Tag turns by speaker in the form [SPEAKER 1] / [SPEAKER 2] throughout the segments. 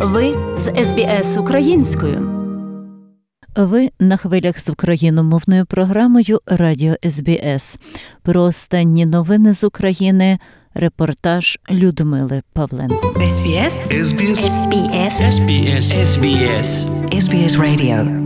[SPEAKER 1] Ви з SBS українською.
[SPEAKER 2] Ви на хвилях з україномовною програмою Радіо SBS. Про останні новини з України. Репортаж Людмили Павленко.
[SPEAKER 3] SBS
[SPEAKER 4] SBS
[SPEAKER 3] SBS
[SPEAKER 4] SBS SBS
[SPEAKER 3] SBS Radio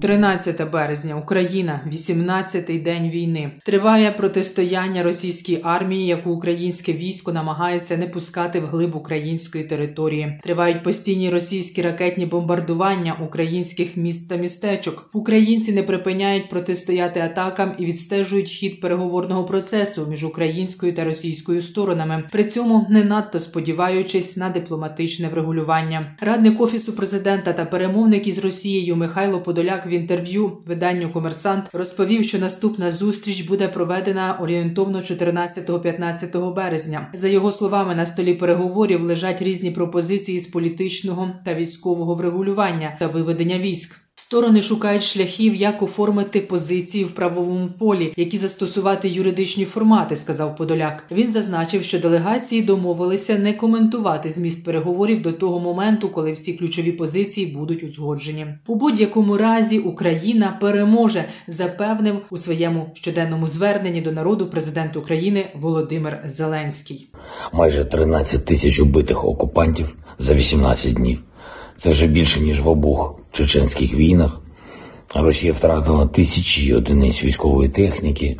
[SPEAKER 5] 13 березня, Україна, 18-й день війни. Триває протистояння російській армії, яку українське військо намагається не пускати вглиб української території. Тривають постійні російські ракетні бомбардування українських міст та містечок. Українці не припиняють протистояти атакам і відстежують хід переговорного процесу між українською та російською сторонами. При цьому не надто сподіваючись на дипломатичне врегулювання. Радник офісу президента та перемовник із Росією Михайло Подоляк в інтерв'ю виданню Комерсант розповів, що наступна зустріч буде проведена орієнтовно 14-15 березня. За його словами, на столі переговорів лежать різні пропозиції з політичного та військового врегулювання та виведення військ. Сторони шукають шляхів, як оформити позиції в правовому полі, які застосувати юридичні формати, сказав Подоляк. Він зазначив, що делегації домовилися не коментувати зміст переговорів до того моменту, коли всі ключові позиції будуть узгоджені. У будь-якому разі Україна переможе, запевнив у своєму щоденному зверненні до народу президент України Володимир Зеленський.
[SPEAKER 6] майже 13 тисяч убитих окупантів за 18 днів. Це вже більше, ніж в обох чеченських війнах. Росія втратила тисячі одиниць військової техніки.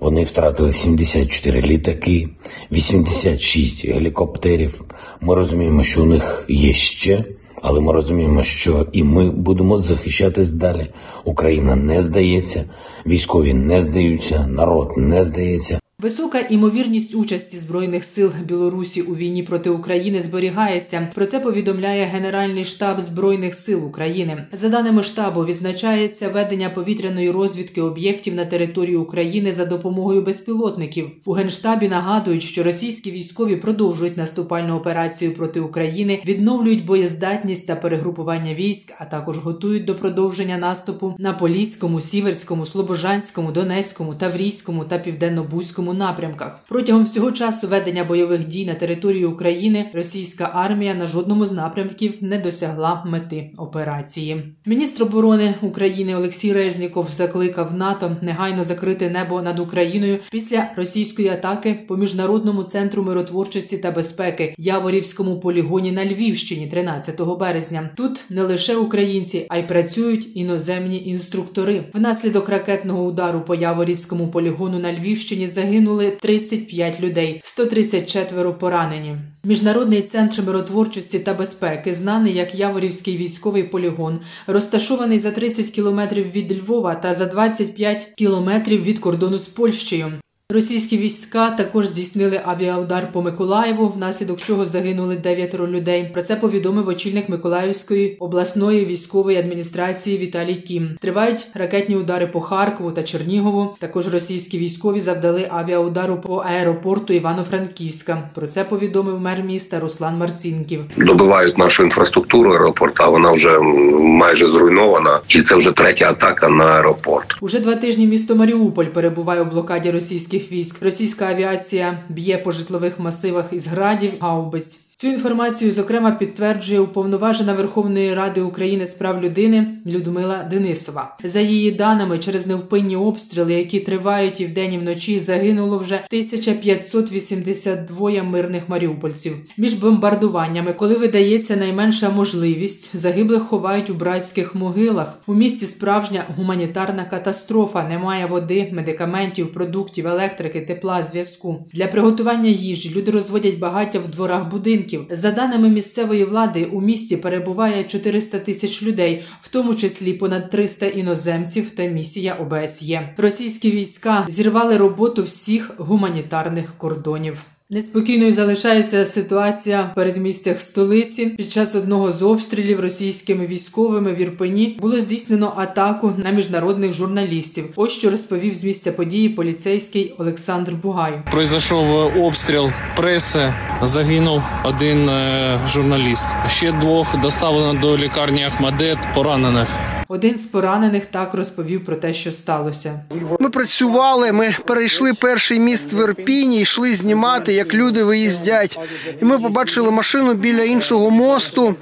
[SPEAKER 6] Вони втратили 74 літаки, 86 гелікоптерів. Ми розуміємо, що у них є ще, але ми розуміємо, що і ми будемо захищатись далі. Україна не здається, військові не здаються, народ не здається.
[SPEAKER 5] Висока імовірність участі збройних сил Білорусі у війні проти України зберігається. Про це повідомляє Генеральний штаб збройних сил України. За даними штабу, відзначається ведення повітряної розвідки об'єктів на території України за допомогою безпілотників. У генштабі нагадують, що російські військові продовжують наступальну операцію проти України, відновлюють боєздатність та перегрупування військ, а також готують до продовження наступу на Поліському, Сіверському, Слобожанському, Донецькому, Таврійському та Південно-Бузькому напрямках. Протягом всього часу ведення бойових дій на території України російська армія на жодному з напрямків не досягла мети операції. Міністр оборони України Олексій Резніков закликав НАТО негайно закрити небо над Україною після російської атаки по міжнародному центру миротворчості та безпеки Яворівському полігоні на Львівщині 13 березня. Тут не лише українці, а й працюють іноземні інструктори. Внаслідок ракетного удару по Яворівському полігону на Львівщині загинули 35 людей, 134 поранені. Міжнародний центр миротворчості та безпеки, знаний як Яворівський військовий полігон, розташований за 30 кілометрів від Львова та за 25 кілометрів від кордону з Польщею. Російські війська також здійснили авіаудар по Миколаєву, внаслідок чого загинули дев'ятеро людей. Про це повідомив очільник Миколаївської обласної військової адміністрації Віталій Кім. Тривають ракетні удари по Харкову та Чернігову. Також російські військові завдали авіаудару по аеропорту Івано-Франківська. Про це повідомив мер міста Руслан Марцінків.
[SPEAKER 7] добивають нашу інфраструктуру аеропорта. Вона вже майже зруйнована, і це вже третя атака на аеропорт.
[SPEAKER 5] Уже два тижні місто Маріуполь перебуває у блокаді російських військ. Російська авіація б'є по житлових масивах із градів, гаубиць. Цю інформацію, зокрема, підтверджує уповноважена Верховної Ради України з прав людини Людмила Денисова. За її даними, через невпинні обстріли, які тривають і вдень, і вночі, загинуло вже 1582 мирних маріупольців. Між бомбардуваннями, коли видається найменша можливість, загиблих ховають у братських могилах. У місті справжня гуманітарна катастрофа. Немає води, медикаментів, продуктів, електрики, тепла, зв'язку. Для приготування їжі люди розводять багаття в дворах будинків. За даними місцевої влади, у місті перебуває 400 тисяч людей, в тому числі понад 300 іноземців та місія ОБСЄ. Російські війська зірвали роботу всіх гуманітарних кордонів. Неспокійною залишається ситуація в передмістях столиці. Під час одного з обстрілів російськими військовими в Ірпені було здійснено атаку на міжнародних журналістів. Ось що розповів з місця події поліцейський Олександр Бугай.
[SPEAKER 8] Пройшов обстріл преси, загинув один е, журналіст. Ще двох доставлено до лікарні Ахмадет, поранених
[SPEAKER 5] Один з поранених так розповів про те, що сталося.
[SPEAKER 9] Ми працювали, ми перейшли перший міст в Ірпіні, йшли знімати, як люди виїздять. І ми побачили машину біля іншого мосту.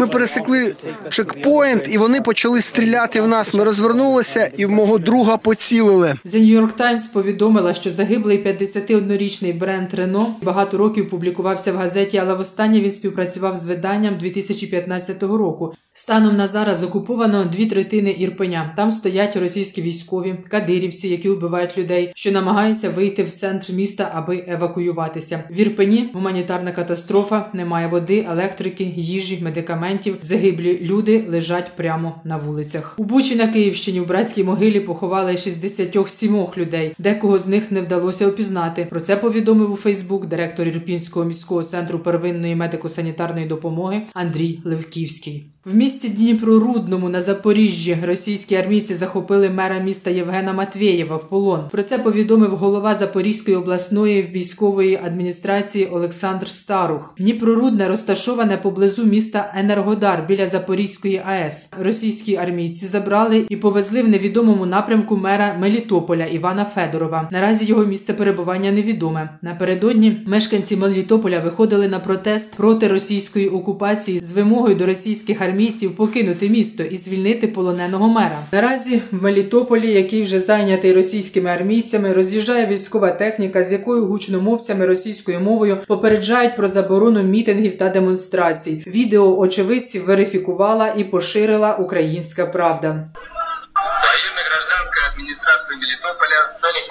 [SPEAKER 9] Ми пересекли чекпоінт, і вони почали стріляти в нас. Ми розвернулися і в мого друга поцілили.
[SPEAKER 5] The New York Times повідомила, що загиблий 51-річний бренд Рено багато років публікувався в газеті, але востаннє він співпрацював з виданням 2015 року. Станом на зараз окуповано дві третини Ірпеня. Там стоять російські військові, кадирівці, які вбивають людей, що намагаються вийти в центр міста, аби евакуюватися. В Ірпені гуманітарна катастрофа, немає води, електрики, їжі, медикаментів. Загиблі люди лежать прямо на вулицях. У Бучі на Київщині в братській могилі поховали 67 людей. Декого з них не вдалося опізнати. Про це повідомив у Фейсбук директор Ірпінського міського центру первинної медико-санітарної допомоги Андрій Левківський. В місті Дніпрорудному на Запоріжжі російські армійці захопили мера міста Євгена Матвєєва в полон. Про це повідомив голова Запорізької обласної військової адміністрації Олександр Старух. Дніпрорудне розташоване поблизу міста Енергодар біля Запорізької АЕС. Російські армійці забрали і повезли в невідомому напрямку мера Мелітополя Івана Федорова. Наразі його місце перебування невідоме. Напередодні мешканці Мелітополя виходили на протест проти російської окупації з вимогою до російських армійців покинути місто і звільнити полоненого мера. Наразі в Мелітополі, який вже зайнятий російськими армійцями, роз'їжджає військова техніка, з якою гучномовцями російською мовою попереджають про заборону мітингів та демонстрацій. Відео очевидців верифікувала і поширила Українська Правда.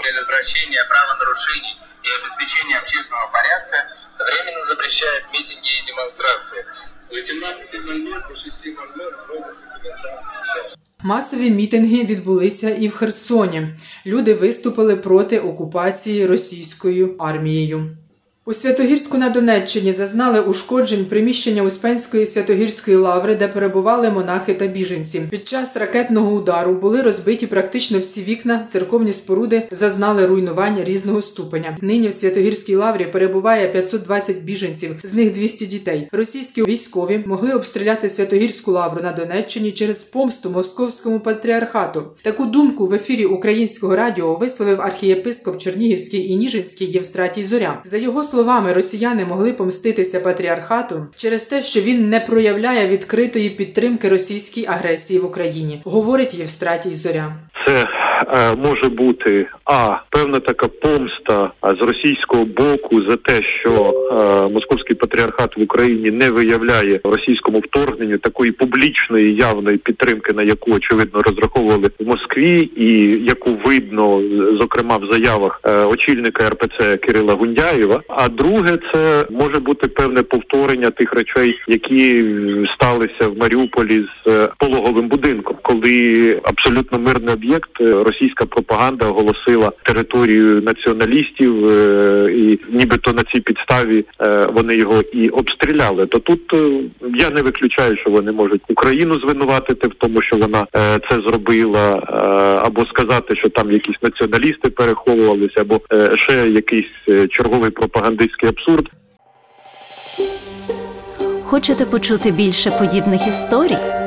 [SPEAKER 10] Предотвращения правонарушений и обеспечения общественного порядка временно запрещает митинги и демонстрации. С 18.00 до 6.00 проводятся.
[SPEAKER 5] Масові мітинги відбулися і в Херсоні. Люди виступили проти окупації російською армією. У Святогірську на Донеччині зазнали ушкоджень приміщення Успенської Святогірської лаври, де перебували монахи та біженці. Під час ракетного удару були розбиті практично всі вікна, церковні споруди зазнали руйнування різного ступеня. Нині в Святогірській лаврі перебуває 520 біженців, з них 200 дітей. Російські військові могли обстріляти Святогірську лавру на Донеччині через помсту московському патріархату. Таку думку в ефірі українського радіо висловив архієпископ Чернігівський і Ніжинський Євстратій Зоря. За його словами, росіяни могли помститися патріархату через те, що він не проявляє відкритої підтримки російській агресії в Україні, говорить Євстратій Зоря.
[SPEAKER 11] Це може бути а певна така помста з російського боку за те, що е, московський патріархат в Україні не виявляє російському вторгненню такої публічної явної підтримки, на яку очевидно розраховували в Москві, і яку видно зокрема в заявах е, очільника РПЦ Кирила Гундяєва. А друге, це може бути певне повторення тих речей, які сталися в Маріуполі з е, пологовим будинком, коли абсолютно мирний об'єкт е, російська пропаганда оголосила територію націоналістів, е, і нібито на цій підставі е, вони його і обстріляли. То тут е, я не виключаю, що вони можуть Україну звинуватити в тому, що вона це зробила, або сказати, що там якісь націоналісти переховувалися, або ще якийсь черговий пропагандистський абсурд.
[SPEAKER 1] Хочете почути більше подібних історій?